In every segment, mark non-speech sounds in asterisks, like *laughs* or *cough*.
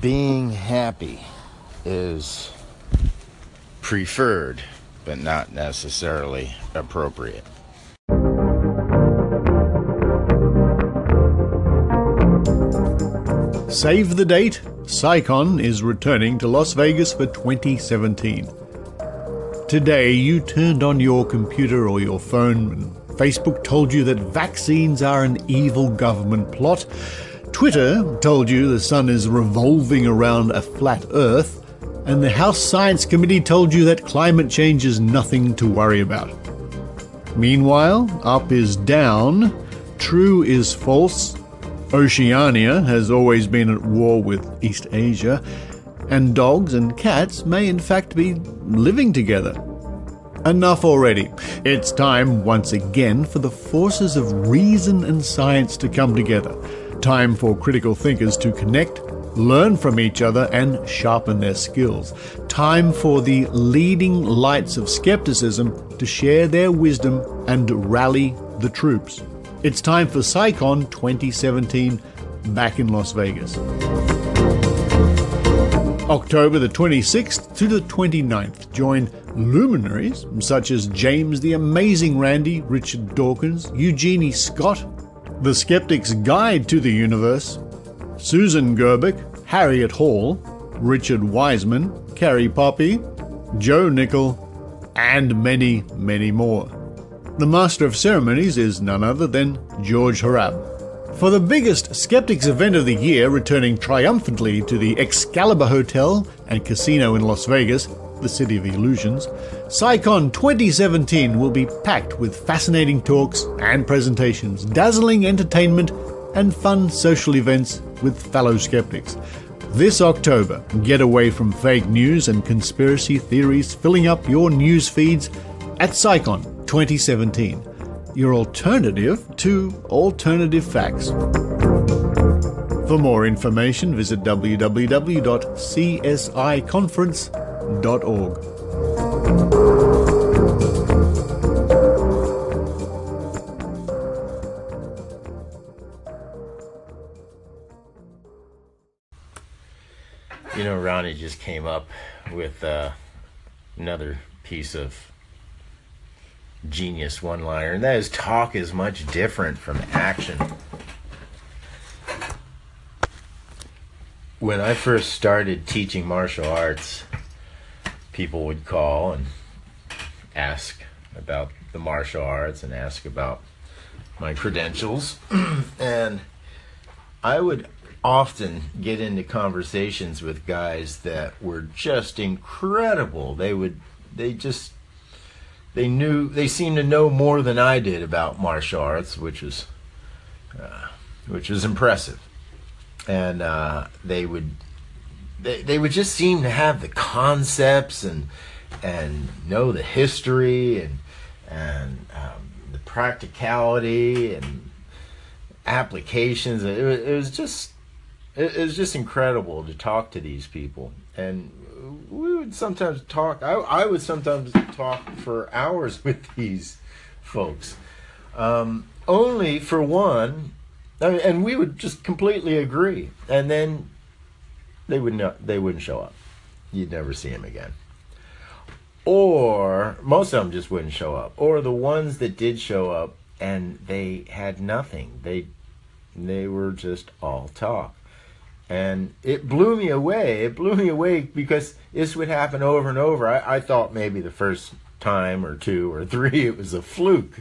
being happy is preferred, but not necessarily appropriate. Save the date CSICon is returning to Las Vegas for 2017. Today, you turned on your computer or your phone, and Facebook told you that vaccines are an evil government plot. Twitter told you the sun is revolving around a flat Earth. And the House Science Committee told you that climate change is nothing to worry about. Meanwhile, up is down, true is false, Oceania has always been at war with East Asia, and dogs and cats may in fact be living together. Enough already. It's time once again for the forces of reason and science to come together. Time for critical thinkers to connect, learn from each other, and sharpen their skills. Time for the leading lights of skepticism to share their wisdom and rally the troops. It's time for CSICon 2017 back in Las Vegas. October the 26th to the 29th, join luminaries such as James the Amazing Randi, Richard Dawkins, Eugenie Scott, The Skeptic's Guide to the Universe, Susan Gerbic, Harriet Hall, Richard Wiseman, Carrie Poppy, Joe Nickell, and many, many more. The Master of Ceremonies is none other than George Hrab. For the biggest skeptics event of the year, returning triumphantly to the Excalibur Hotel and Casino in Las Vegas, the city of illusions, CSICon 2017 will be packed with fascinating talks and presentations, dazzling entertainment, and fun social events with fellow skeptics. This October, get away from fake news and conspiracy theories filling up your news feeds at CSICon 2017 your alternative to alternative facts. For more information, visit www.csiconference.org. You know, Ronnie just came up with uh, another piece of genius one liner, and that is talk is much different from action. When I first started teaching martial arts, people would call and ask about the martial arts and ask about my credentials. *clears throat* and I would often get into conversations with guys that were just incredible. They would, they just they knew they seemed to know more than I did about martial arts, which was uh, which was impressive. And uh, they would they, they would just seem to have the concepts and and know the history and and um, the practicality and applications. It was, it was just it, it was just incredible to talk to these people and we would sometimes talk. I, I would sometimes talk for hours *laughs* with these folks. Um, only for one, and we would just completely agree, and then they would not. They wouldn't show up. You'd never see them again. Or most of them just wouldn't show up. Or the ones that did show up and they had nothing. They they were just all talk and it blew me away. It blew me away because this would happen over and over. I, I thought maybe the first time or two or *laughs* three it was a fluke,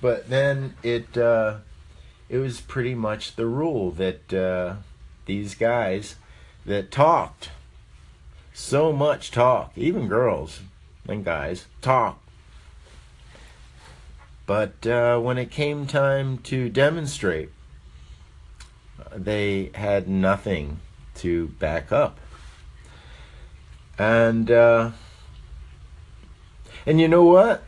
but then it uh, it was pretty much the rule that uh, these guys that talked so much talk, even girls and guys talk. But uh, when it came time to demonstrate, they had nothing to back up. And uh, and you know what?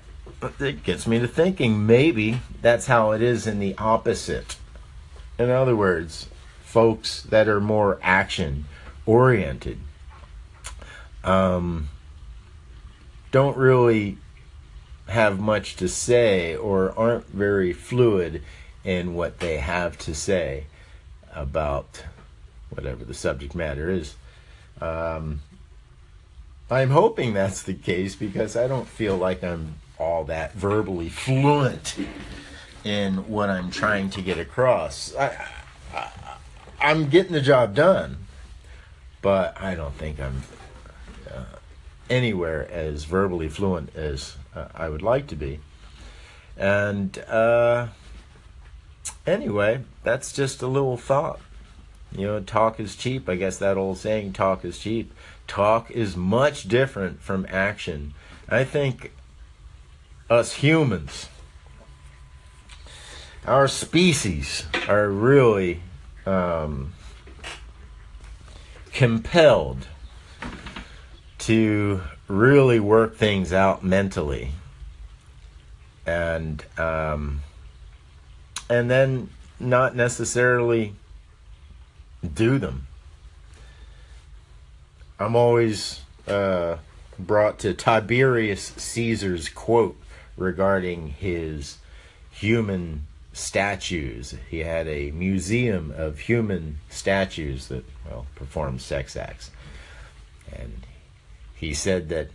It gets me to thinking maybe that's how it is in the opposite. In other words, folks that are more action oriented um, don't really have much to say or aren't very fluid in what they have to say about whatever the subject matter is. Um, I'm hoping that's the case because I don't feel like I'm all that verbally fluent in what I'm trying to get across. I, I, I'm getting the job done, but I don't think I'm uh, anywhere as verbally fluent as uh, I would like to be. And uh, anyway, that's just a little thought. You know, talk is cheap. I guess that old saying, talk is cheap. Talk is much different from action. I think us humans, our species, are really um, compelled to really work things out mentally and um, and then not necessarily do them. I'm always uh, brought to Tiberius Caesar's quote regarding his human statues. He had a museum of human statues that well performed sex acts, and he said that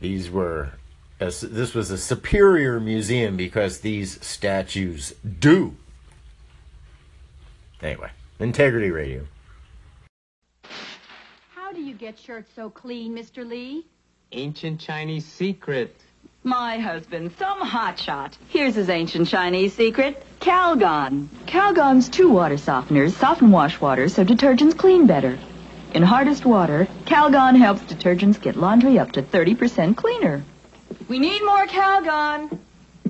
these were a, this was a superior museum because these statues do. Anyway, Integrity Radio. How do you get shirts so clean, Mr. Lee? Ancient Chinese secret. My husband, some hotshot. Here's his ancient Chinese secret. Calgon. Calgon's two water softeners soften wash water so detergents clean better. In hardest water, Calgon helps detergents get laundry up to 30% cleaner. We need more Calgon.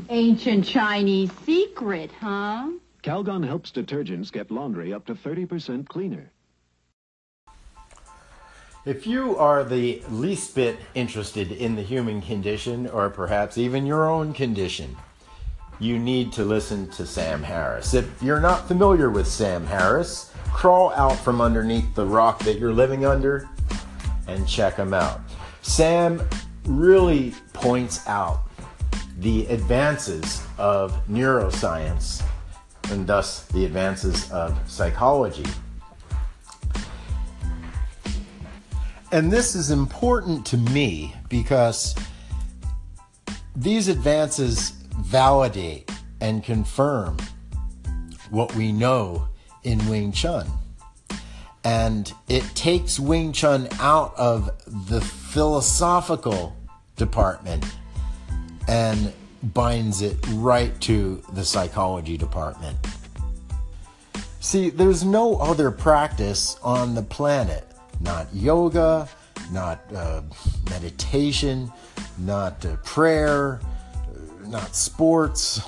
Ancient Chinese secret, huh? Calgon helps detergents get laundry up to 30% cleaner. If you are the least bit interested in the human condition, or perhaps even your own condition, you need to listen to Sam Harris. If you're not familiar with Sam Harris, crawl out from underneath the rock that you're living under and check him out. Sam really points out the advances of neuroscience and thus the advances of psychology. And this is important to me because these advances validate and confirm what we know in Wing Chun. And it takes Wing Chun out of the philosophical department and binds it right to the psychology department. See, there's no other practice on the planet, not yoga, not uh, meditation, not uh, prayer, uh, not sports,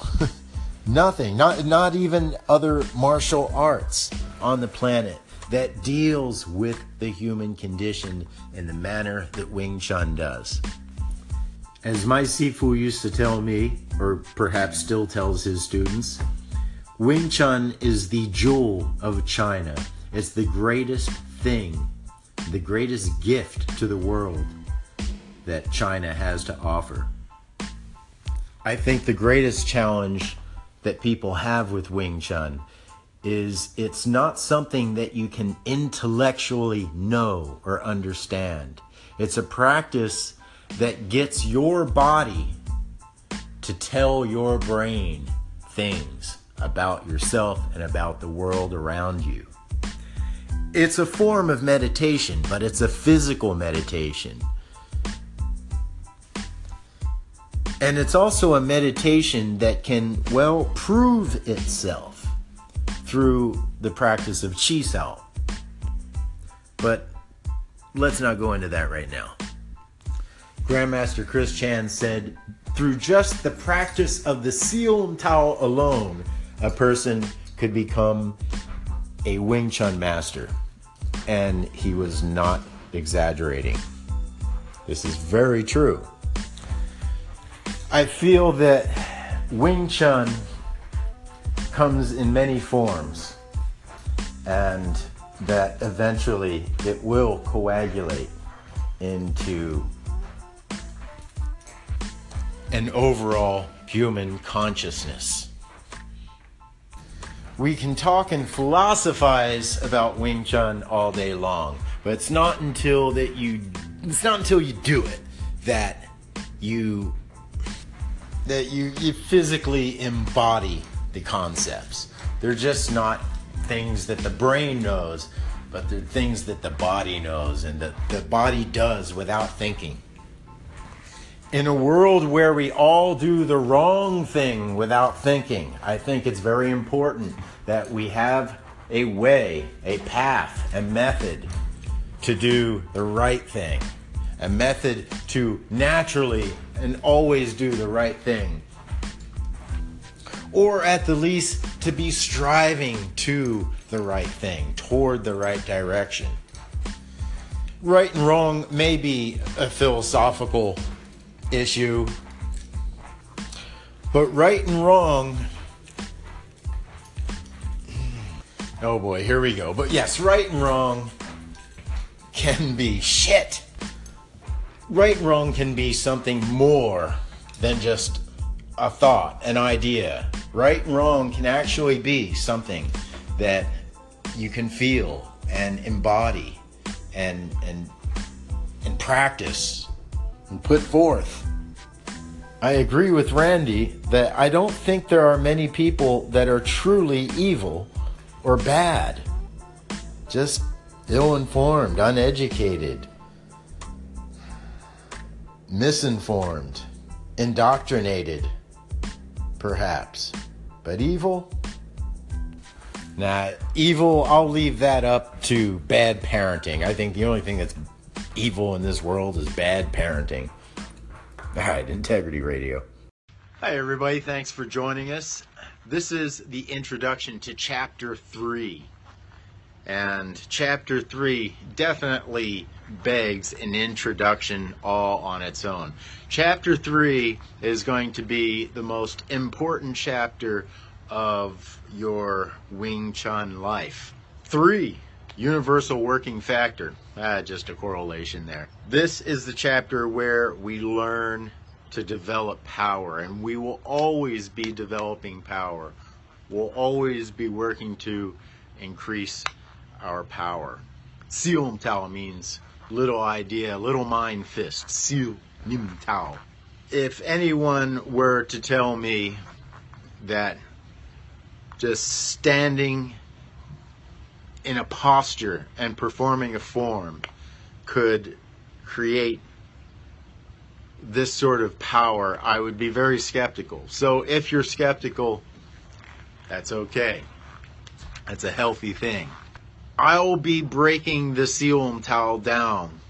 *laughs* nothing, not, not even other martial arts on the planet that deals with the human condition in the manner that Wing Chun does. As my Sifu used to tell me, or perhaps still tells his students, Wing Chun is the jewel of China. It's the greatest thing, the greatest gift to the world that China has to offer. I think the greatest challenge that people have with Wing Chun is it's not something that you can intellectually know or understand. It's a practice that gets your body to tell your brain things about yourself and about the world around you. It's a form of meditation, but it's a physical meditation. And it's also a meditation that can, well, prove itself through the practice of Chi Sao. But let's not go into that right now. Grandmaster Chris Chan said, through just the practice of the Sium Tao alone, a person could become a Wing Chun master. And he was not exaggerating. This is very true. I feel that Wing Chun comes in many forms and that eventually it will coagulate into an overall human consciousness. We can talk and philosophize about Wing Chun all day long, but it's not until that you it's not until you do it that you that you, you physically embody the concepts. They're just not things that the brain knows, but they're things that the body knows and that the body does without thinking. In a world where we all do the wrong thing without thinking, I think it's very important that we have a way, a path, a method to do the right thing, a method to naturally and always do the right thing. Or at the least, to be striving to the right thing, toward the right direction. Right and wrong may be a philosophical issue, but right and wrong. Oh boy, here we go. But yes, right and wrong can be shit right and wrong can be something more than just a thought, an idea. Right and wrong can actually be something that you can feel and embody and and and practice and put forth. I agree with Randy that I don't think there are many people that are truly evil or bad. Just ill informed, uneducated, misinformed, indoctrinated, perhaps. But evil? Nah, evil, I'll leave that up to bad parenting. I think the only thing that's evil in this world is bad parenting. All right, Integrity Radio. Hi, everybody. Thanks for joining us. This is the introduction to Chapter 3. And Chapter 3 definitely begs an introduction all on its own. Chapter 3 is going to be the most important chapter of your Wing Chun life. 3. Universal working factor. Ah, just a correlation there. This is the chapter where we learn to develop power, and we will always be developing power. We'll always be working to increase our power. Sium Tao means little idea, little mind fist. Siu Nim Tao. If anyone were to tell me that just standing in a posture and performing a form could create this sort of power, I would be very skeptical. So if you're skeptical, that's okay. That's a healthy thing. I'll be breaking the Sium Tao down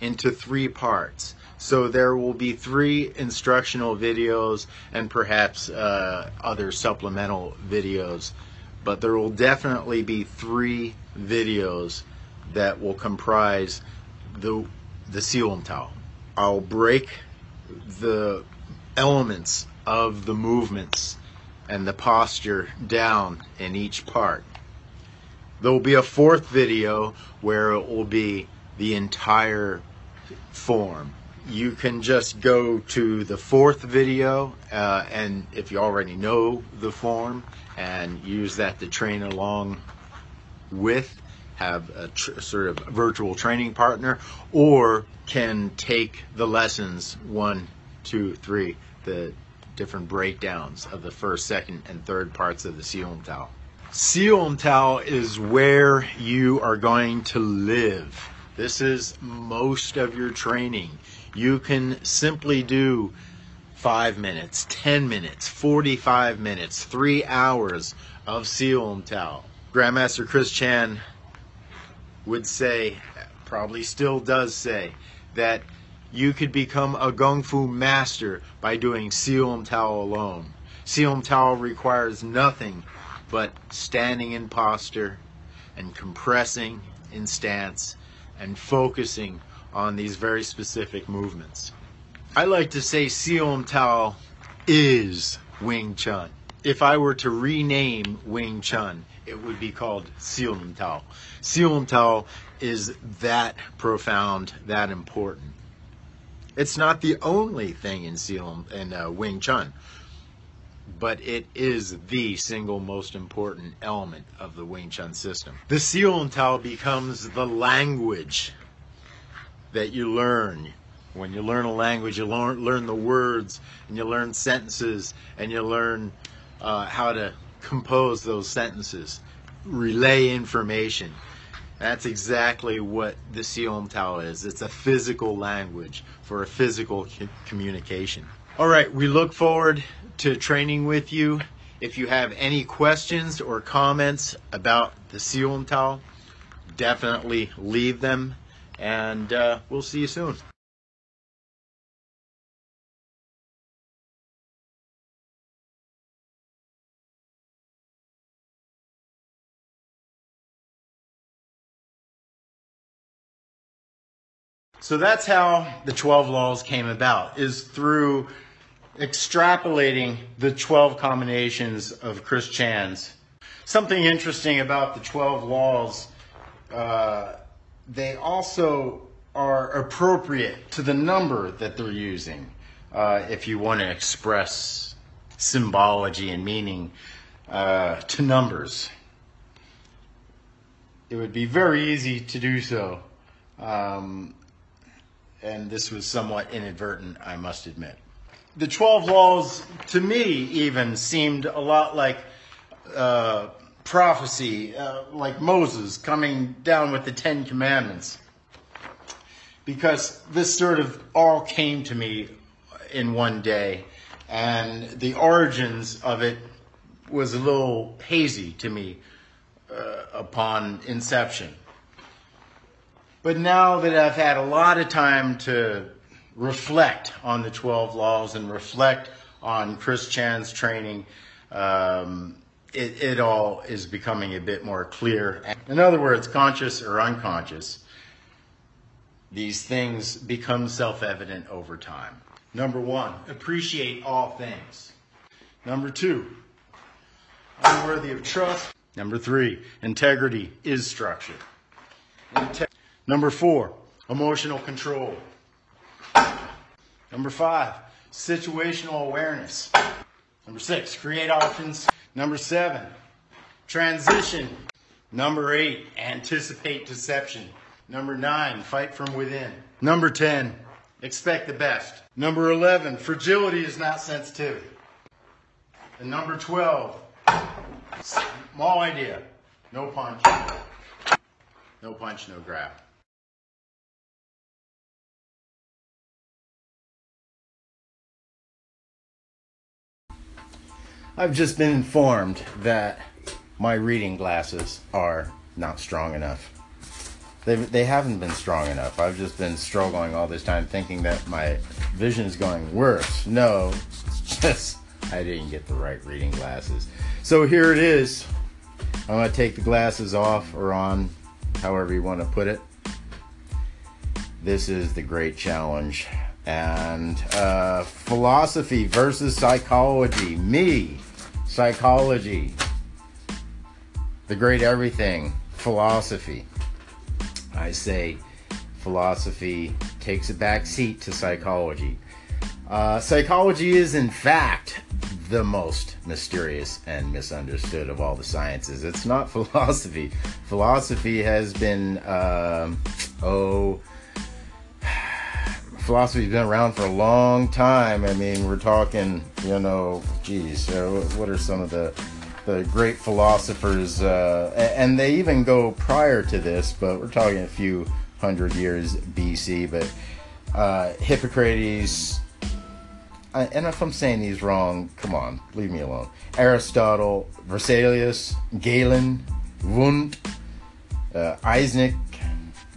into three parts. So there will be three instructional videos and perhaps uh, other supplemental videos, but there will definitely be three videos that will comprise the the Sium Tao. I'll break the elements of the movements and the posture down in each part. There will be a fourth video where it will be the entire form. You can just go to the fourth video, uh, and if you already know the form, and use that to train along with, have a tr- sort of virtual training partner, or can take the lessons one, two, three, the different breakdowns of the first, second, and third parts of the Sium Tao. Sium Tao is where you are going to live. This is most of your training. You can simply do five minutes, 10 minutes, 45 minutes, three hours of Sium Tao. Grandmaster Chris Chan would say, probably still does say, that you could become a Kung Fu master by doing Sium Tao alone. Sium Tao requires nothing but standing in posture and compressing in stance and focusing on these very specific movements. I like to say Sium Tao is Wing Chun. If I were to rename Wing Chun, it would be called Sium Tao. Sium Tao is that profound, that important. It's not the only thing in Sium in uh, Wing Chun. but it is the single most important element of the Wing Chun system. The Seoul Tao becomes the language that you learn. When you learn a language, you learn, learn the words, and you learn sentences, and you learn uh, how to compose those sentences, relay information. That's exactly what the Seom Tao is. It's a physical language for a physical communication. All right, we look forward to training with you. If you have any questions or comments about the Seom Tao, definitely leave them, and uh, we'll see you soon. So that's how the 12 laws came about, is through extrapolating the 12 combinations of Chris Chan's. Something interesting about the 12 laws, uh, they also are appropriate to the number that they're using. Uh, if you want to express symbology and meaning uh, to numbers, it would be very easy to do so. Um, and this was somewhat inadvertent, I must admit. The 12 laws, to me, even seemed a lot like uh, prophecy, uh, like Moses coming down with the Ten Commandments. Because this sort of all came to me in one day, and the origins of it was a little hazy to me uh, upon inception. But now that I've had a lot of time to reflect on the 12 laws and reflect on Chris Chan's training, um, it, it all is becoming a bit more clear. In other words, conscious or unconscious, these things become self evident over time. Number one, appreciate all things. Number two, unworthy of trust. Number three, integrity is structure. Inte- Number four, emotional control. Number five, situational awareness. Number six, create options. Number seven, transition. Number eight, anticipate deception. Number nine, fight from within. Number 10, expect the best. Number 11, fragility is not sensitivity. And number 12, small idea, no punch. No punch, no grab. I've just been informed that my reading glasses are not strong enough. They, they haven't been strong enough. I've just been struggling all this time thinking that my vision is going worse. No, *laughs* it's just I didn't get the right reading glasses. So here it is. I'm going to take the glasses off or on, however you want to put it. This is the great challenge. And uh, philosophy versus psychology. Me, psychology. The great everything, philosophy. I say philosophy takes a back seat to psychology. Uh, psychology is, in fact, the most mysterious and misunderstood of all the sciences. It's not *laughs* philosophy. Philosophy has been, um, oh, *sighs* philosophy's been around for a long time. I mean, we're talking, you know, geez, uh, what are some of the the great philosophers? Uh, and they even go prior to this, but we're talking a few hundred years BC. But uh, Hippocrates, and if I'm saying these wrong, come on, leave me alone. Aristotle, Vesalius, Galen, Wundt, uh, Eysenck.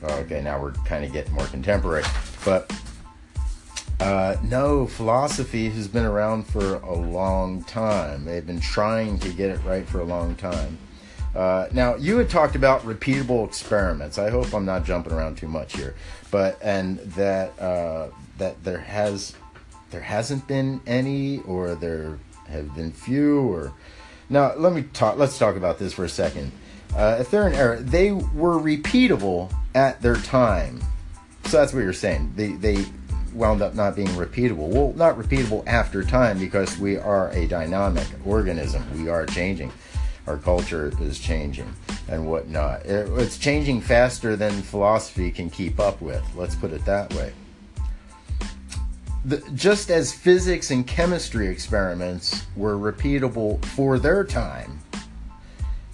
Okay, now we're kind of getting more contemporary, but uh, no, philosophy has been around for a long time. They've been trying to get it right for a long time. Uh, now, you had talked about repeatable experiments. I hope I'm not jumping around too much here, but and that uh, that there has there hasn't been any, or there have been few, or now let me talk. Let's talk about this for a second. Uh, if they're in error, they were repeatable at their time. So that's what you're saying. They they wound up not being repeatable. Well, not repeatable after time because we are a dynamic organism. We are changing. Our culture is changing and whatnot. It- It's changing faster than philosophy can keep up with. Let's put it that way. The, just as physics and chemistry experiments were repeatable for their time,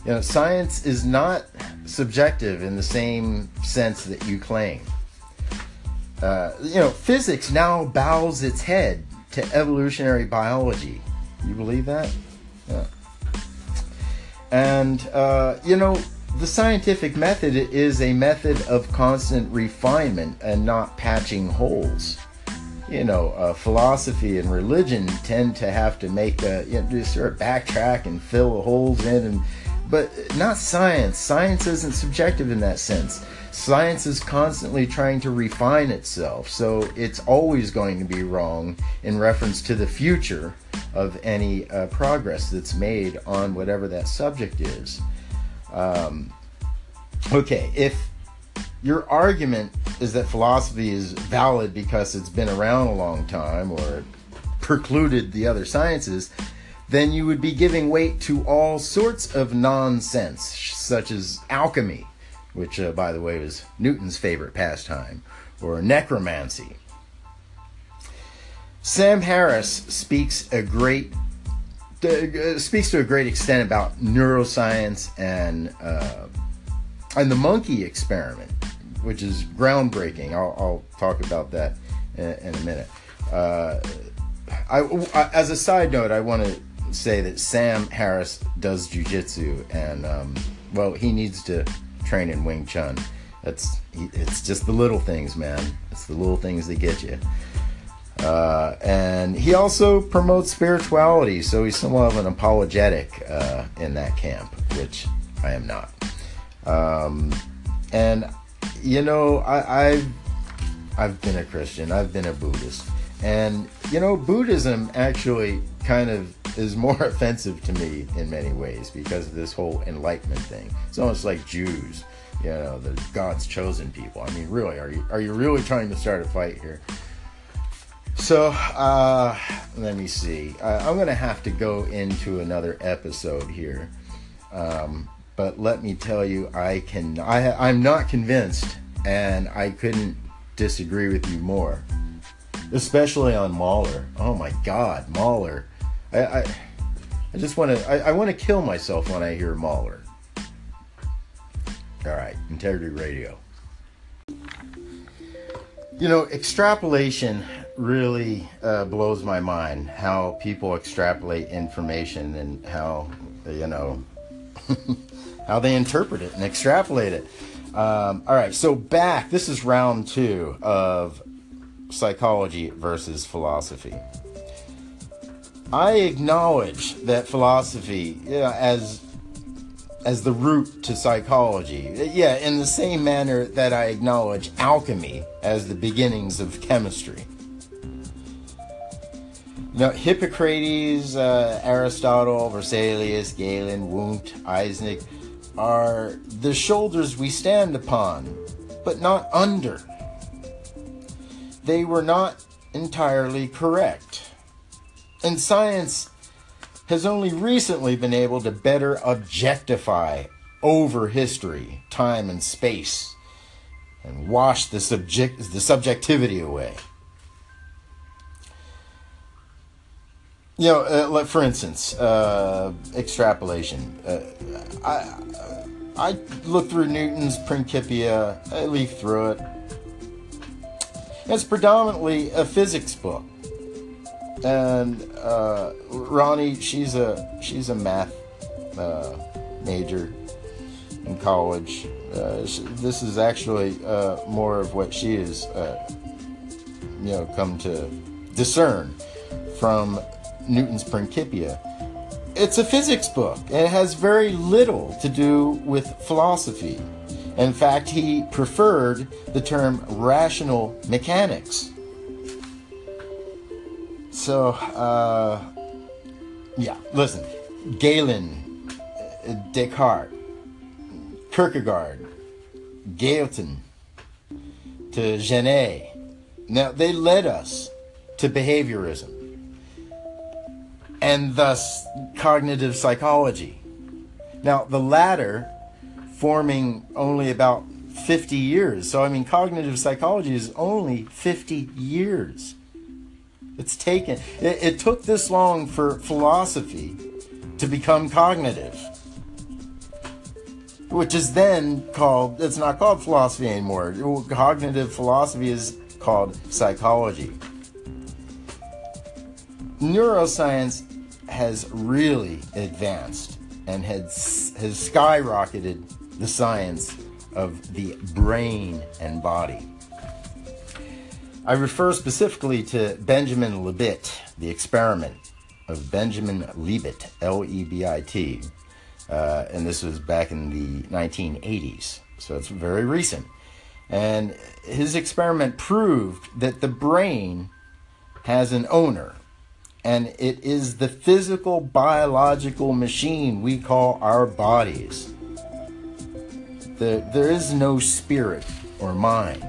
you know, science is not subjective in the same sense that you claim. Uh, you know, physics now bows its head to evolutionary biology. You believe that? Yeah. And, uh, you know, the scientific method is a method of constant refinement and not patching holes. You know, uh, philosophy and religion tend to have to make a, you know, just sort of backtrack and fill holes in, and but not science. Science isn't subjective in that sense. Science is constantly trying to refine itself, so it's always going to be wrong in reference to the future of any uh, progress that's made on whatever that subject is. Um, okay, if your argument is that philosophy is valid because it's been around a long time or precluded the other sciences, then you would be giving weight to all sorts of nonsense, such as alchemy, which, uh, by the way, was Newton's favorite pastime, or necromancy. Sam Harris speaks a great uh, speaks to a great extent about neuroscience and uh, and the monkey experiment, which is groundbreaking. I'll, I'll talk about that in, in a minute. Uh, I, I- as a side note, I want to say that Sam Harris does jujitsu, and um, well, he needs to train in Wing Chun. That's it's just the little things, man. It's the little things that get you. Uh, and he also promotes spirituality, so he's somewhat of an apologetic uh, in that camp, which I am not. Um, and you know, I, I've I've been a Christian, I've been a Buddhist, and you know, Buddhism actually kind of is more *laughs* offensive to me in many ways because of this whole enlightenment thing. It's almost like Jews, you know, the God's chosen people. I mean, really, are you are you really trying to start a fight here? So, uh, let me see. I'm going to have to go into another episode here. Um, but let me tell you, I can. I, I'm not convinced, and I couldn't disagree with you more. Especially on Mahler. Oh my God, Mahler. I, I, just want to. I, I want to kill myself when I hear Mahler. All right, Integrity Radio. You know, extrapolation really uh, blows my mind. How people extrapolate information and how you know *laughs* how they interpret it and extrapolate it. Um, all right, so back. This is round two of psychology versus philosophy. I acknowledge that philosophy, you know, as as the root to psychology. Yeah, in the same manner that I acknowledge alchemy as the beginnings of chemistry. Now, Hippocrates, uh, Aristotle, Vesalius, Galen, Wundt, Eysenck are the shoulders we stand upon, but not under. They were not entirely correct. And science has only recently been able to better objectify over history, time, and space, and wash the subject the subjectivity away. You know, uh, like for instance, uh, extrapolation. Uh, I I look through Newton's Principia. I leaf through it. It's predominantly a physics book and uh, Ronnie, she's a she's a math uh, major in college. Uh, sh this is actually uh, more of what she has, uh, you know, come to discern from Newton's Principia. It's a physics book, and it has very little to do with philosophy. In fact, he preferred the term rational mechanics. So, uh, yeah, listen. Galen, uh, Descartes, Kierkegaard, Galton, to Genet, Now, they led us to behaviorism and thus cognitive psychology. Now, the latter forming only about 50 years. So, I mean, cognitive psychology is only 50 years. It's taken, it, it took this long for philosophy to become cognitive, which is then called, it's not called philosophy anymore. Cognitive philosophy is called psychology. Neuroscience has really advanced and has, has skyrocketed the science of the brain and body. I refer specifically to Benjamin Libet, the experiment of Benjamin Libet, L E B I T, uh, and this was back in the 1980s, so it's very recent. And his experiment proved that the brain has an owner, and it is the physical biological machine we call our bodies. There, there is no spirit or mind.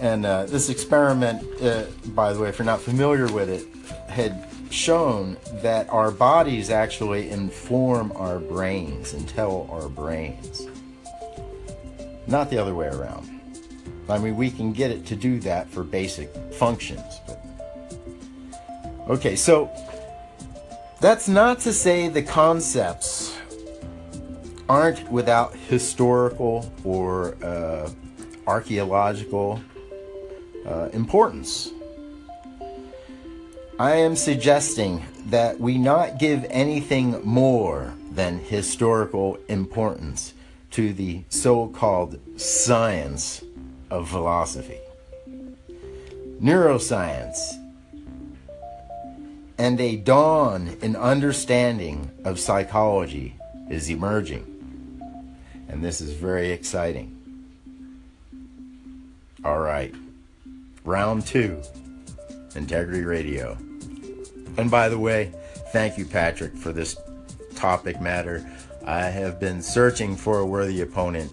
And uh, this experiment, uh, by the way, if you're not familiar with it, had shown that our bodies actually inform our brains and tell our brains. Not the other way around. I mean, we can get it to do that for basic functions. But... Okay, so that's not to say the concepts aren't without historical or uh, archaeological uh, importance. I am suggesting that we not give anything more than historical importance to the so called science of philosophy. Neuroscience and a dawn in understanding of psychology is emerging. And this is very exciting. All right. Round two Integrity Radio. And by the way, thank you, Patrick, for this topic matter. I have been searching for a worthy opponent,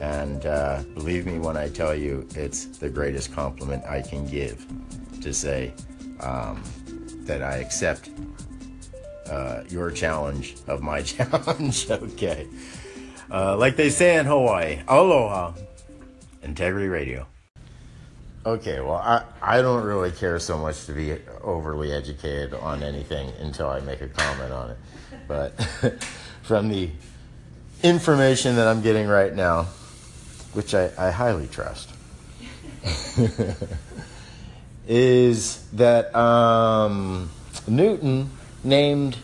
and uh, believe me when I tell you, it's the greatest compliment I can give to say um, that I accept uh, your challenge of my *laughs* challenge. okay. Uh, like they say in Hawaii, aloha, Integrity Radio. Okay, well, I, I don't really care so much to be overly educated on anything until I make a comment on it. But *laughs* from the information that I'm getting right now, which I, I highly trust, *laughs* is that um, Newton named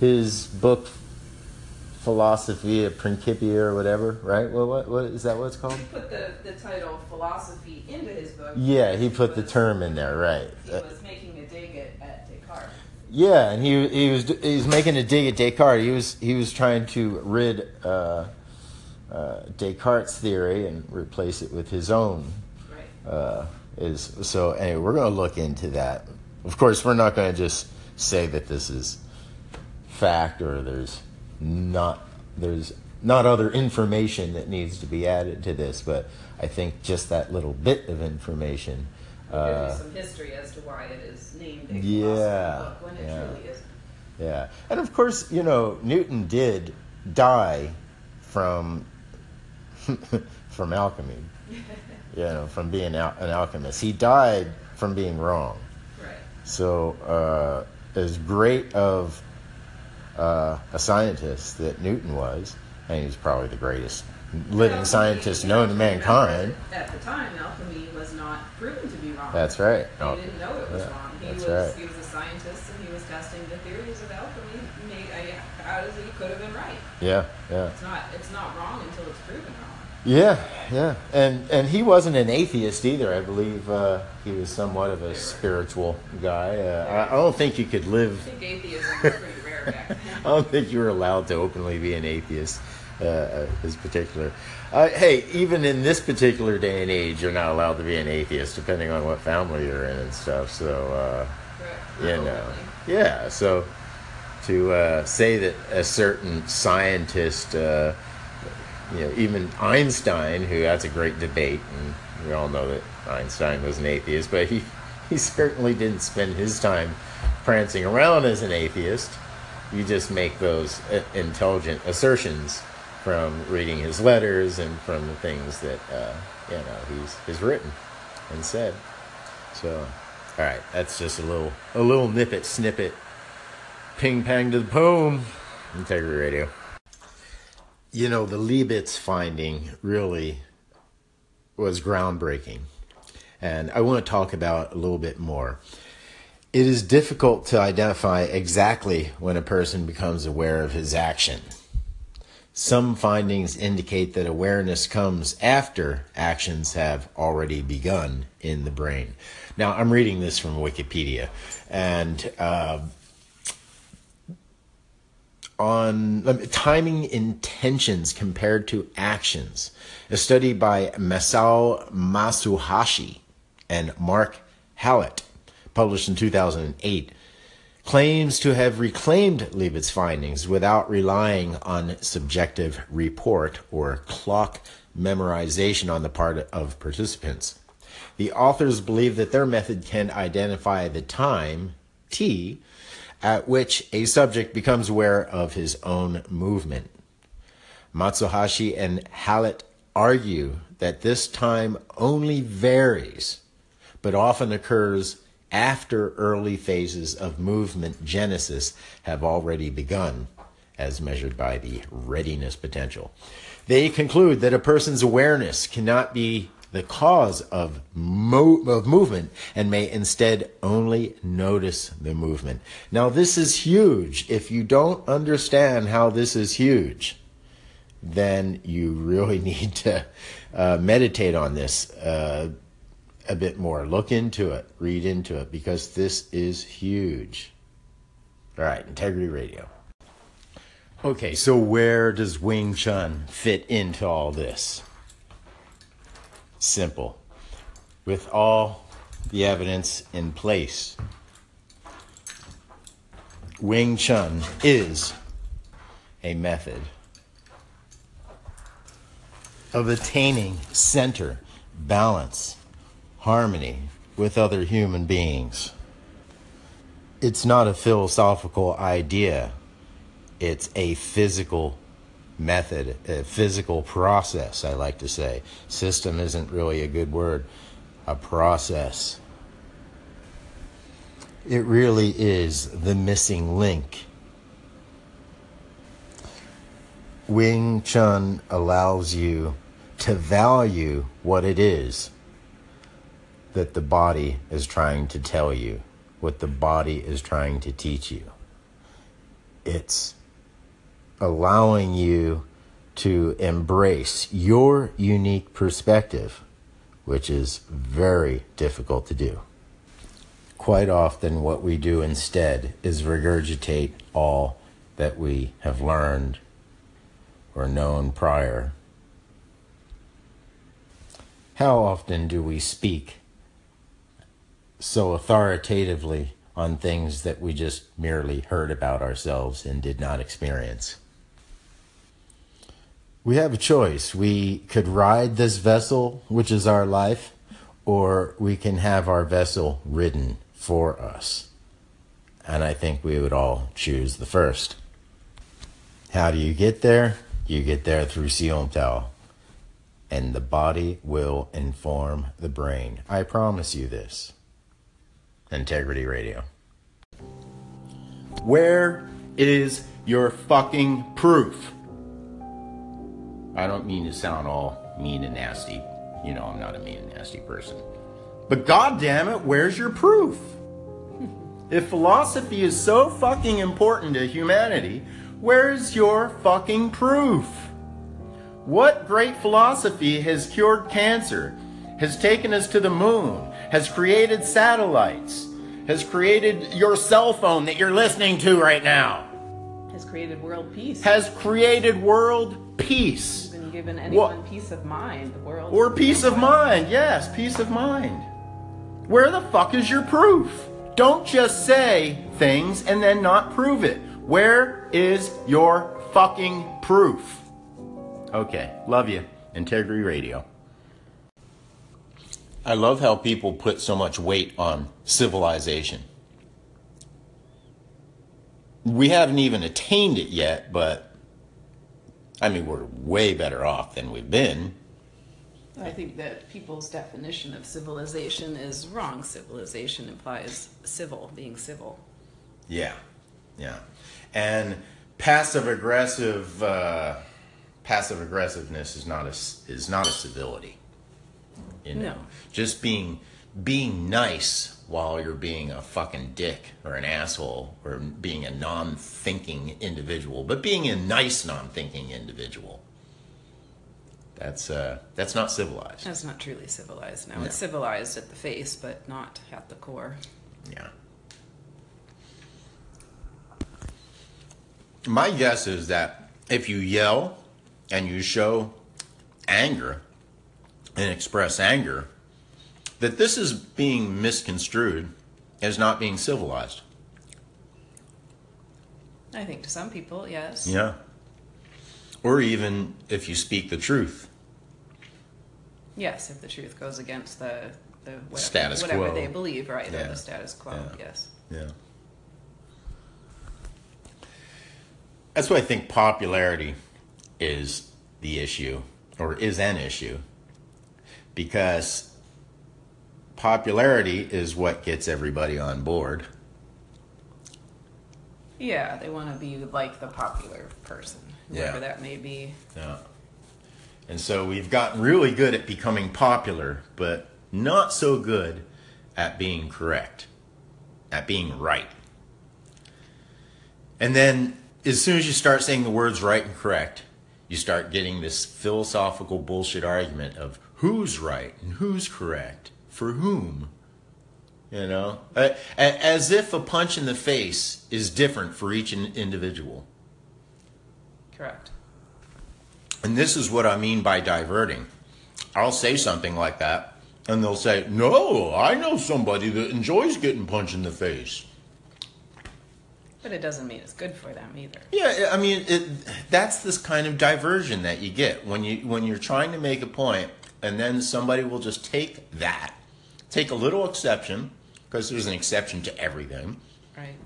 his book Philosophy, a Principia or whatever, right? What, what, what is that? What it's called? He put the, the title philosophy into his book. Yeah, he put the was- term in there, right? He was making a dig at, at Descartes. Yeah, and he he was he was making a dig at Descartes. He was he was trying to rid uh, uh, Descartes' theory and replace it with his own. Right. Uh, is so anyway, we're going to look into that. Of course, we're not going to just say that this is fact or there's not there's not other information that needs to be added to this, but I think just that little bit of information. Uh, give you some history as to why it is named a Yeah, book when it yeah. truly is. Yeah, and of course, you know, Newton did die from *laughs* from alchemy. *laughs* You know, from being al- an alchemist. He died from being wrong. Right. So, uh, as great of uh, a scientist that Newton was, and he's probably the greatest living scientist known to mankind. At the time, alchemy was not proven to be wrong. That's right. He didn't know it was yeah, wrong. He that's was right. he was a scientist and he was testing the theories of alchemy. Made, I, how does he could have been right? Yeah, yeah. It's not it's not wrong until it's proven wrong. Yeah, yeah, and and he wasn't an atheist either. I believe uh, he was somewhat of a spiritual guy. Uh, I, I don't think you could I live. think atheism was pretty rare back then. I don't think you're allowed to openly be an atheist. Uh, uh, this particular, uh, hey, even in this particular day and age, you're not allowed to be an atheist, depending on what family you're in and stuff. So, uh, you know, yeah. So to uh, say that a certain scientist uh, you know, even Einstein, who that's a great debate, and we all know that Einstein was an atheist, but he, he certainly didn't spend his time prancing around as an atheist. You just make those uh, intelligent assertions from reading his letters and from the things that uh, you know he's has written and said. So, all right, that's just a little a little nippet snippet, ping pang to the poem, Integrity Radio. You know, the Libet's finding really was groundbreaking, and I want to talk about a little bit more. It is difficult to identify exactly when a person becomes aware of his action. Some findings indicate that awareness comes after actions have already begun in the brain. Now, I'm reading this from Wikipedia, and uh, on um, timing intentions compared to actions, a study by Masao Matsuhashi and Mark Hallett, published in 2008 claims to have reclaimed Libet's findings without relying on subjective report or clock memorization on the part of participants. The authors believe that their method can identify the time, t, at which a subject becomes aware of his own movement. Matsuhashi and Hallett argue that this time only varies, but often occurs after early phases of movement genesis have already begun, as measured by the readiness potential. They conclude that a person's awareness cannot be the cause of, mo- of movement and may instead only notice the movement. Now, this is huge. If you don't understand how this is huge, then you really *laughs* need to uh, meditate on this. Uh, a bit more. Look into it, read into it, because this is huge. All right, Integrity Radio. Okay, so where does Wing Chun fit into all this? Simple. With all the evidence in place, Wing Chun is a method of attaining center, balance, harmony with other human beings. It's not a philosophical idea, it's a physical method, a physical process, I like to say. System isn't really a good word, a process. It really is the missing link. Wing Chun allows you to value what it is that the body is trying to tell you, what the body is trying to teach you. It's allowing you to embrace your unique perspective, which is very difficult to do. Quite often, what we do instead is regurgitate all that we have learned or known prior. How often do we speak so authoritatively on things that we just merely heard about ourselves and did not experience. We have a choice. We could ride this vessel, which is our life, or we can have our vessel ridden for us. And I think we would all choose the first. How do you get there? You get there through Siontel. And the body will inform the brain. I promise you this. Integrity Radio. Where is your fucking proof? I don't mean to sound all mean and nasty. You know, I'm not a mean and nasty person. But goddamn it, where's your proof? *laughs* If philosophy is so fucking important to humanity, where's your fucking proof? What great philosophy has cured cancer, has taken us to the moon, has created satellites, has created your cell phone that you're listening to right now, Has created world peace. has created world peace. been given anyone What? peace of mind. The world. Or peace of mind, yes, peace of mind. Where the fuck is your proof? Don't just say things and then not prove it. Where is your fucking proof? Okay, love you. Integrity Radio. I love how people put so much weight on civilization. We haven't even attained it yet, but I mean, we're way better off than we've been. I think that people's definition of civilization is wrong. Civilization implies civil, being civil. Yeah, yeah, and passive aggressive uh, passive aggressiveness is not a is not a civility. You know, No. just being being nice while you're being a fucking dick or an asshole or being a non-thinking individual, but being a nice non-thinking individual. That's uh, that's not civilized. That's not truly civilized. Now No. it's civilized at the face, but not at the core. Yeah. My guess is that if you yell and you show anger and express anger, that this is being misconstrued as not being civilized. I think to some people, yes. Yeah. Or even if you speak the truth. Yes, if the truth goes against the the whatever, Status whatever quo. they believe, right? Yeah. The status quo. Yeah. Yes. Yeah. That's why I think popularity is the issue, or is an issue, because popularity is what gets everybody on board. Yeah, they want to be like the popular person, whoever Yeah. that may be. Yeah. And so we've gotten really good at becoming popular, but not so good at being correct, at being right. And then as soon as you start saying the words right and correct, you start getting this philosophical bullshit argument of who's right and who's correct for whom. You know, as if a punch in the face is different for each individual. Correct. And this is what I mean by diverting. I'll say something like that, and they'll say, No, I know somebody that enjoys getting punched in the face. But it doesn't mean it's good for them either. Yeah, I mean, it, that's this kind of diversion that you get when you when you're trying to make a point, and then somebody will just take that, take a little exception, because there's an exception to everything. Right.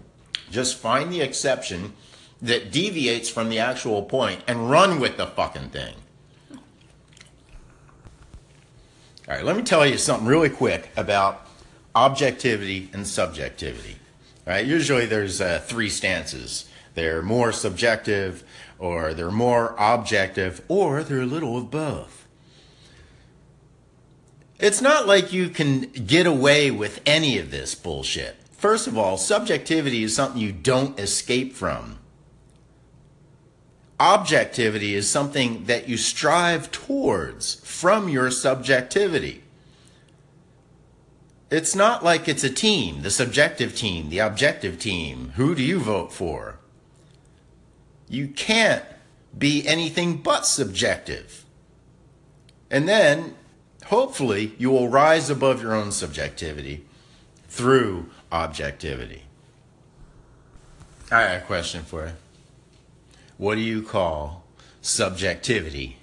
Just find the exception that deviates from the actual point and run with the fucking thing. All right, let me tell you something really quick about objectivity and subjectivity. All right, usually there's uh, three stances. They're more subjective, or they're more objective, or they're a little of both. It's not like you can get away with any of this bullshit. First of all, subjectivity is something you don't escape from. Objectivity is something that you strive towards from your subjectivity. It's not like it's a team, the subjective team, the objective team. Who do you vote for? You can't be anything but subjective. And then, hopefully, you will rise above your own subjectivity through objectivity. I got a question for you. What do you call subjectivity?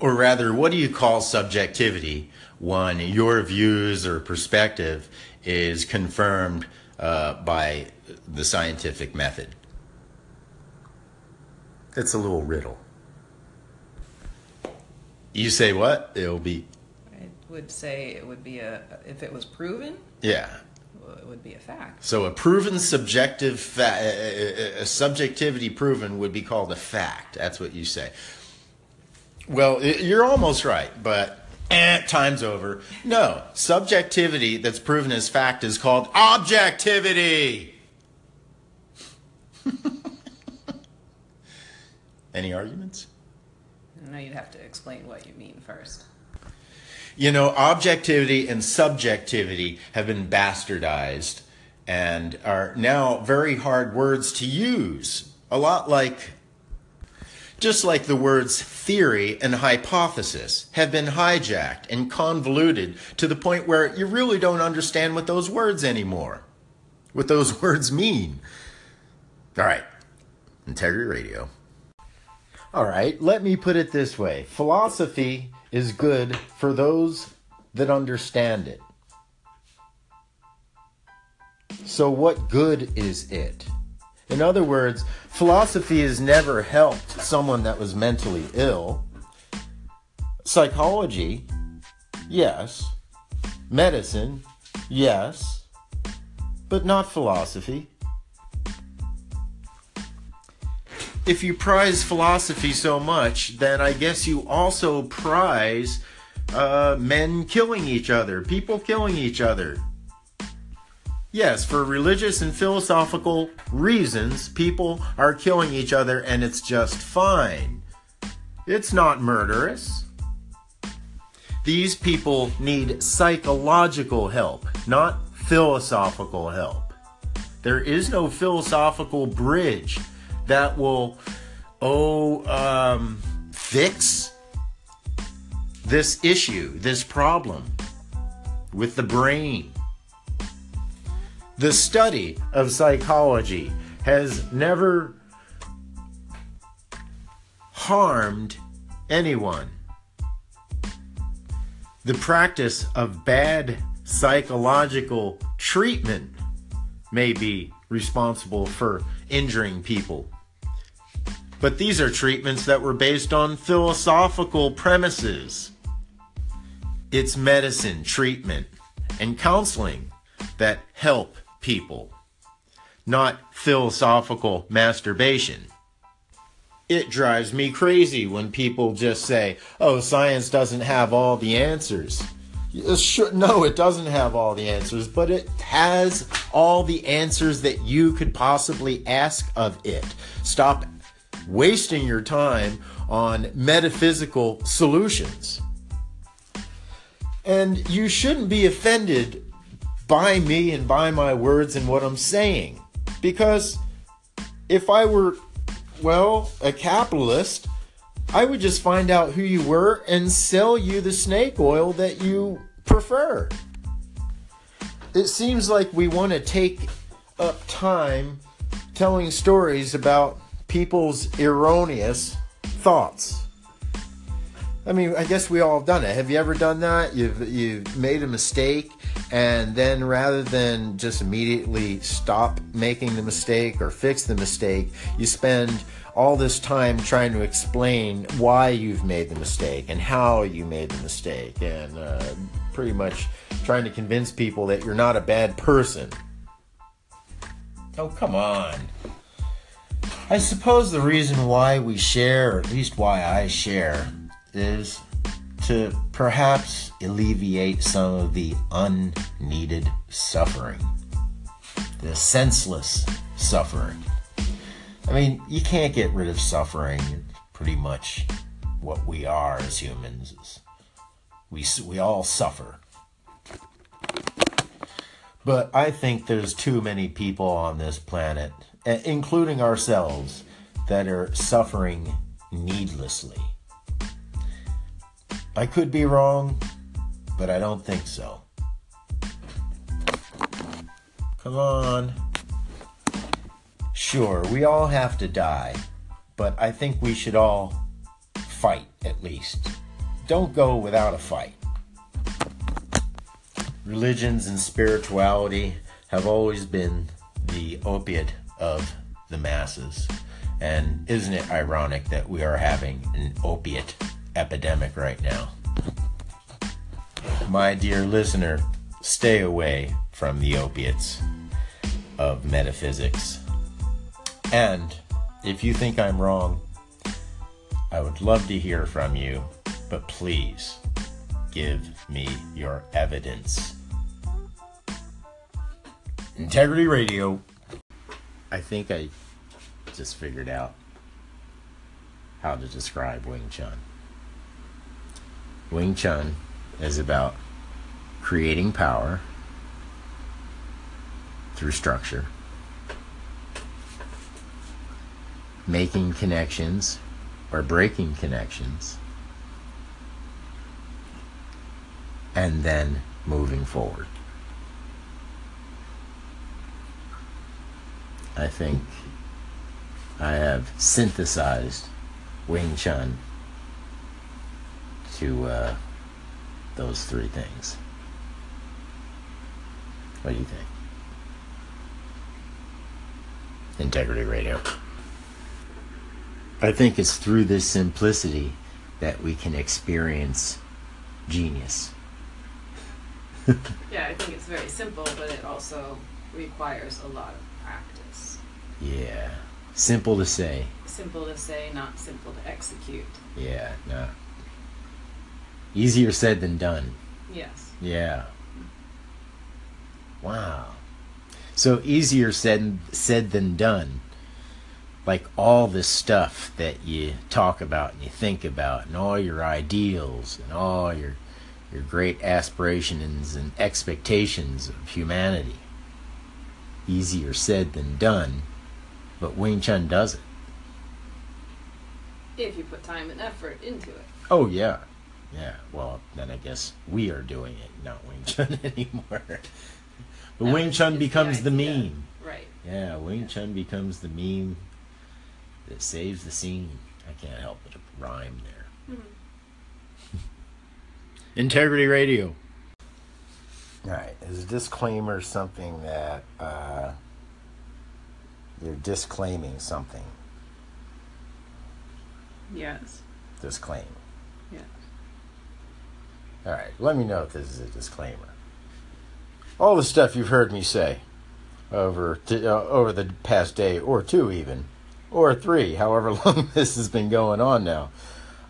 Or rather, what do you call subjectivity when your views or perspective is confirmed uh, by the scientific method? It's a little riddle. You say what? It'll be, I would say it would be a if it was proven, yeah. it would be a fact. So a proven subjective fact, a, subjectivity proven would be called a fact. That's what you say. Well, you're almost right, but eh, time's over. No, subjectivity that's proven as fact is called objectivity. *laughs* Any arguments? Know you'd have to explain what you mean first. You know, objectivity and subjectivity have been bastardized and are now very hard words to use. A lot like, just like the words theory and hypothesis have been hijacked and convoluted to the point where you really don't understand what those words anymore, what those *laughs* words mean. All right, Integrity Radio. All right, let me put it this way philosophy is good for those that understand it. So, what good is it? In other words, philosophy has never helped someone that was mentally ill. Psychology, yes. Medicine, yes. But not philosophy. If you prize philosophy so much, then I guess you also prize uh, men killing each other, people killing each other. Yes, for religious and philosophical reasons, people are killing each other and it's just fine. It's not murderous. These people need psychological help, not philosophical help. There is no philosophical bridge that will, oh, um, fix this issue, this problem with the brain. The study of psychology has never harmed anyone. The practice of bad psychological treatment may be responsible for injuring people. But these are treatments that were based on philosophical premises. It's medicine, treatment, and counseling that help people, not philosophical masturbation. It drives me crazy when people just say, oh, science doesn't have all the answers. Uh, sure, no, it doesn't have all the answers, but it has all the answers that you could possibly ask of it. Stop wasting your time on metaphysical solutions. And you shouldn't be offended by me and by my words and what I'm saying. Because if I were, well, a capitalist, I would just find out who you were and sell you the snake oil that you prefer. It seems like we want to take up time telling stories about people's erroneous thoughts. I mean, I guess we all have done it. Have you ever done that? You've you've made a mistake and then rather than just immediately stop making the mistake or fix the mistake, you spend all this time trying to explain why you've made the mistake and how you made the mistake and uh, pretty much trying to convince people that you're not a bad person. Oh, come on. I suppose the reason why we share, or at least why I share, is to perhaps alleviate some of the unneeded suffering, the senseless suffering. I mean, you can't get rid of suffering. It's pretty much what we are as humans. We, we all suffer. But I think there's too many people on this planet Uh, including ourselves, that are suffering needlessly. I could be wrong, but I don't think so. Come on. Sure, we all have to die, but I think we should all fight at least. Don't go without a fight. Religions and spirituality have always been the opiate of the masses. And isn't it ironic that we are having an opiate epidemic right now? My dear listener, stay away from the opiates of metaphysics. And if you think I'm wrong, I would love to hear from you, but please give me your evidence. Integrity Radio I think I just figured out how to describe Wing Chun. Wing Chun is about creating power through structure, making connections or breaking connections, and then moving forward. I think I have synthesized Wing Chun to uh, those three things. What do you think? Integrity Radio. I think it's through this simplicity that we can experience genius. *laughs* Yeah, I think it's very simple, but it also requires a lot of. Yeah. Simple to say. Simple to say, not simple to execute. Yeah, no. Easier said than done. Yes. Yeah. Wow. So easier said said than done. Like all this stuff that you talk about and you think about and all your ideals and all your your great aspirations and expectations of humanity. Easier said than done, but Wing Chun does it. If you put time and effort into it. Oh yeah, yeah. Well, then I guess we are doing it, not Wing *laughs* Chun anymore. But No, Wing Chun it's the becomes the, meme. Right. Yeah, Wing Chun becomes the meme that saves the scene. I can't help but rhyme there. *laughs* Integrity Radio. All right. Is a disclaimer something that uh, you're disclaiming something? Yes. Disclaim. Yes. All right, let me know if this is a disclaimer. All the stuff you've heard me say over t- uh, over the past day or two, even or three, however *laughs* long this has been going on now.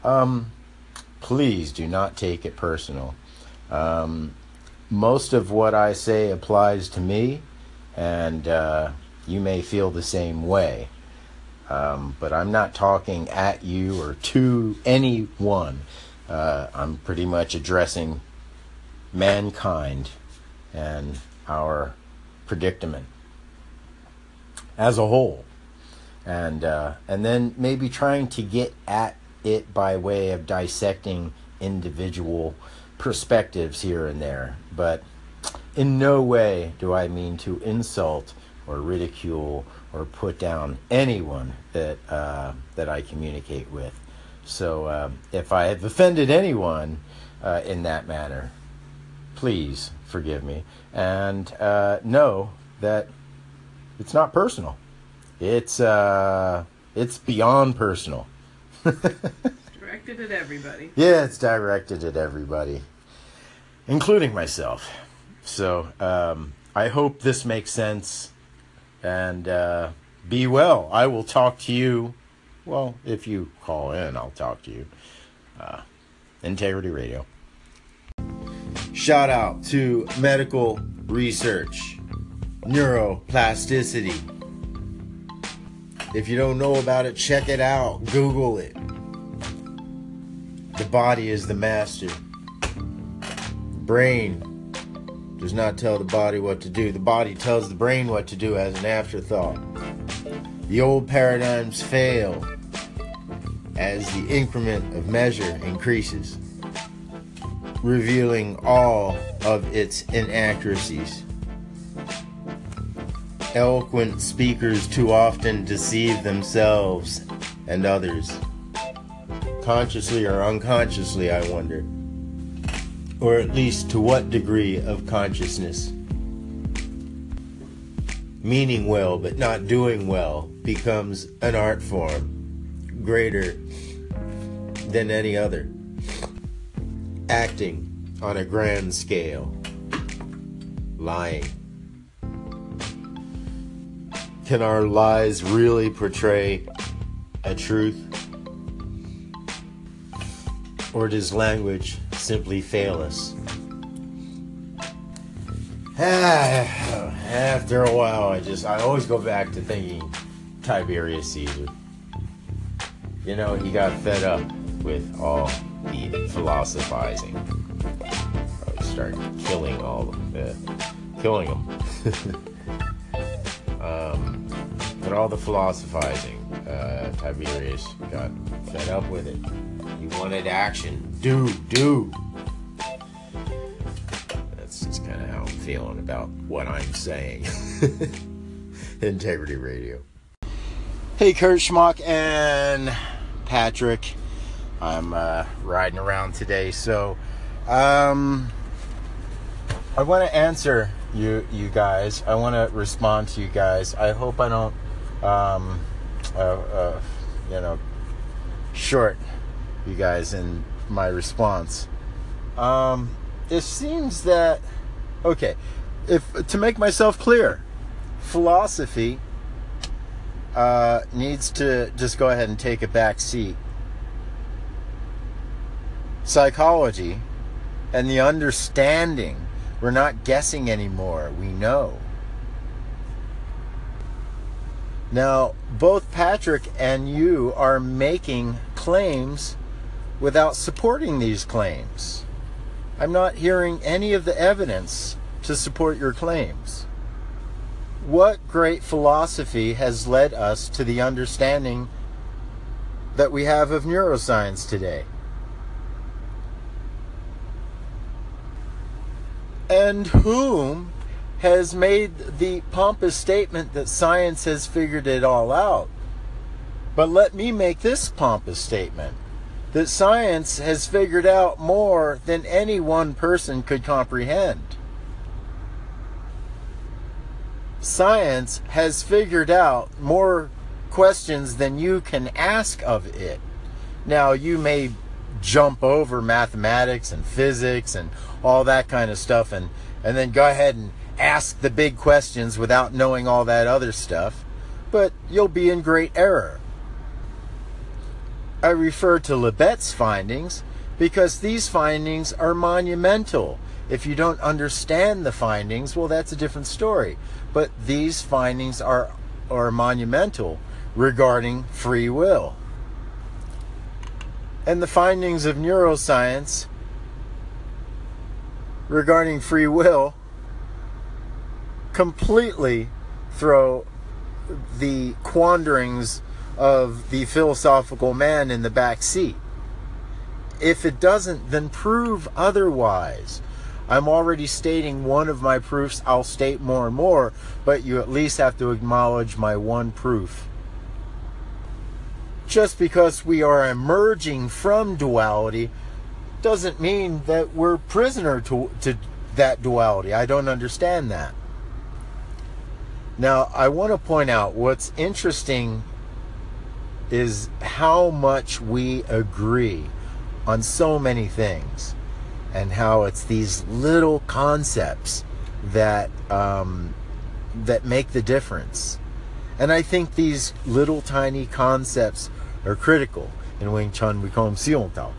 Um, please do not take it personal. Um, most of what I say applies to me, and uh, you may feel the same way. Um, but I'm not talking at you or to anyone. Uh, I'm pretty much addressing mankind and our predicament as a whole, and uh, and then maybe trying to get at it by way of dissecting individual perspectives here and there. But in no way do I mean to insult or ridicule or put down anyone that uh, that I communicate with. So uh, if I have offended anyone uh, in that manner, please forgive me and uh, know that it's not personal. It's uh, it's beyond personal. *laughs* Directed at everybody. Yeah, it's directed at everybody, including myself. So um, I hope this makes sense. And uh, be well. I will talk to you. Well, if you call in, I'll talk to you. Uh, Integrity Radio. Shout out to medical research, neuroplasticity. If you don't know about it, check it out. Google it. The body is the master. Brain does not tell the body what to do. The body tells the brain what to do as an afterthought. The old paradigms fail as the increment of measure increases, revealing all of its inaccuracies. Eloquent speakers too often deceive themselves and others consciously or unconsciously, I wonder. Or at least to what degree of consciousness? Meaning well but not doing well becomes an art form greater than any other. Acting on a grand scale. Lying. Can our lies really portray a truth? Or does language simply fail us? *sighs* After a while, I just, I always go back to thinking Tiberius Caesar. You know, he got fed up with all the philosophizing. I started killing all of them, uh, killing them. *laughs* um, but all the philosophizing, uh, Tiberius got fed up with it. He wanted action. Do, do. That's just kind of how I'm feeling about what I'm saying. *laughs* Integrity Radio. Hey, Kurt Schmuck and Patrick. I'm uh, riding around today, so um, I want to answer you, you guys. I want to respond to you guys. I hope I don't, um, uh, uh, you know, short you guys in my response. Um, it seems that okay, if to make myself clear, philosophy uh, needs to just go ahead and take a back seat. Psychology and the understanding, we're not guessing anymore, we know. Now, both Patrick and you are making claims without supporting these claims. I'm not hearing any of the evidence to support your claims. What great philosophy has led us to the understanding that we have of neuroscience today? And whom has made the pompous statement that science has figured it all out? But let me make this pompous statement that science has figured out more than any one person could comprehend. Science has figured out more questions than you can ask of it. Now, you may jump over mathematics and physics and all that kind of stuff and, and then go ahead and ask the big questions without knowing all that other stuff, but you'll be in great error. I refer to Libet's findings because these findings are monumental. If you don't understand the findings, well, that's a different story. But these findings are, are monumental regarding free will. And the findings of neuroscience regarding free will completely throw the quanderings of the philosophical man in the back seat. If it doesn't, then prove otherwise. I'm already stating one of my proofs. I'll state more and more, but you at least have to acknowledge my one proof. Just because we are emerging from duality doesn't mean that we're prisoner to, to that duality. I don't understand that. Now, I want to point out what's interesting is how much we agree on so many things and how it's these little concepts that um, that make the difference. And I think these little tiny concepts are critical in Wing Chun. We call them Xiong Tao.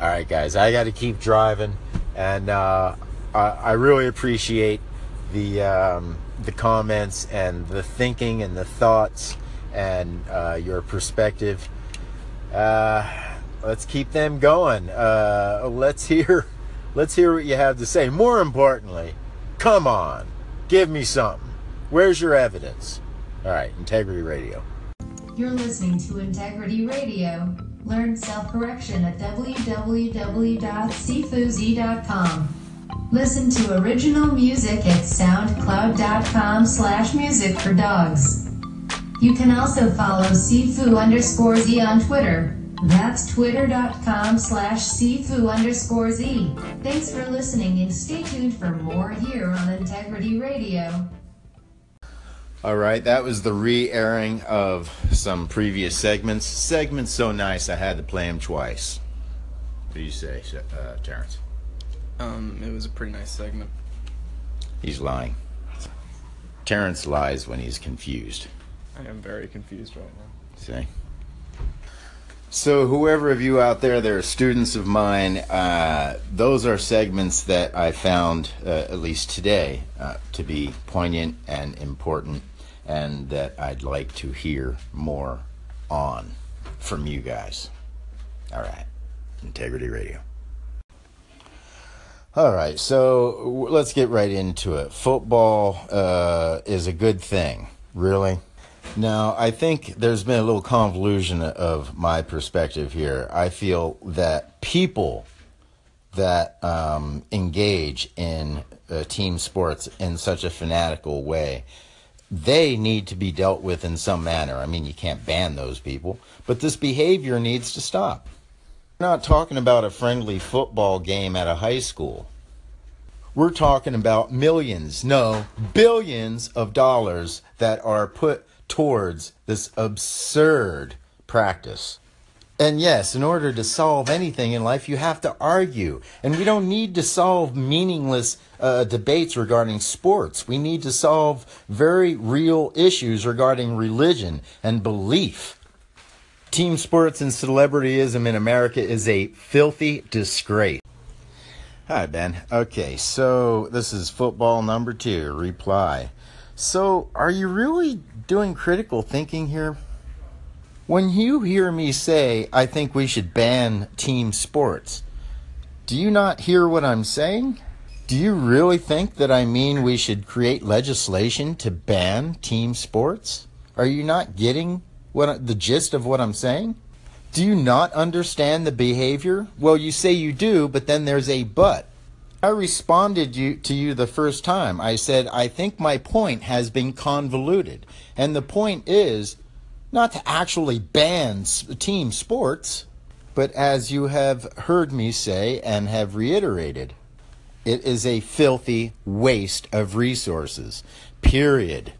All right, guys, I got to keep driving, and uh, I, I, really appreciate the um, the comments and the thinking and the thoughts and uh, your perspective. Uh, let's keep them going. Uh, let's hear, let's hear what you have to say. More importantly, come on, give me something. Where's your evidence? All right, Integrity Radio. You're listening to Integrity Radio. Learn self-correction at www.cfuzi.com. Listen to original music at soundcloud.com slash music for dogs. You can also follow Sifu underscore Z on Twitter. That's twitter.com slash Sifu underscore Z. Thanks for listening and stay tuned for more here on Integrity Radio. All right, that was the re-airing of some previous segments. Segments so nice I had to play them twice. What do you say, uh, Terrence? Um, it was a pretty nice segment. He's lying. Terrence lies when he's confused. I am very confused right now. See? So, whoever of you out there that are students of mine, uh, those are segments that I found, uh, at least today, uh, to be poignant and important, and that I'd like to hear more on from you guys. All right, Integrity Radio. All right, so let's get right into it. Football uh, is a good thing, really. Now, I think there's been a little convolution of my perspective here. I feel that people that um, engage in uh, team sports in such a fanatical way, they need to be dealt with in some manner. I mean, you can't ban those people, but this behavior needs to stop. Not talking about a friendly football game at a high school. We're talking about millions, no, billions of dollars that are put towards this absurd practice. And yes, in order to solve anything in life, you have to argue. And we don't need to solve meaningless uh, debates regarding sports. We need to solve very real issues regarding religion and belief. Team sports and celebrityism in America is a filthy disgrace. Hi, Ben. Okay, so this is football number two, reply. So, are you really doing critical thinking here? When you hear me say, I think we should ban team sports, do you not hear what I'm saying? Do you really think that I mean we should create legislation to ban team sports? Are you not getting what the gist of what I'm saying? Do you not understand the behavior? Well, you say you do, but then there's a but. I responded you, to you the first time. I said, I think my point has been convoluted. And the point is not to actually ban team sports, but as you have heard me say and have reiterated, it is a filthy waste of resources. Period.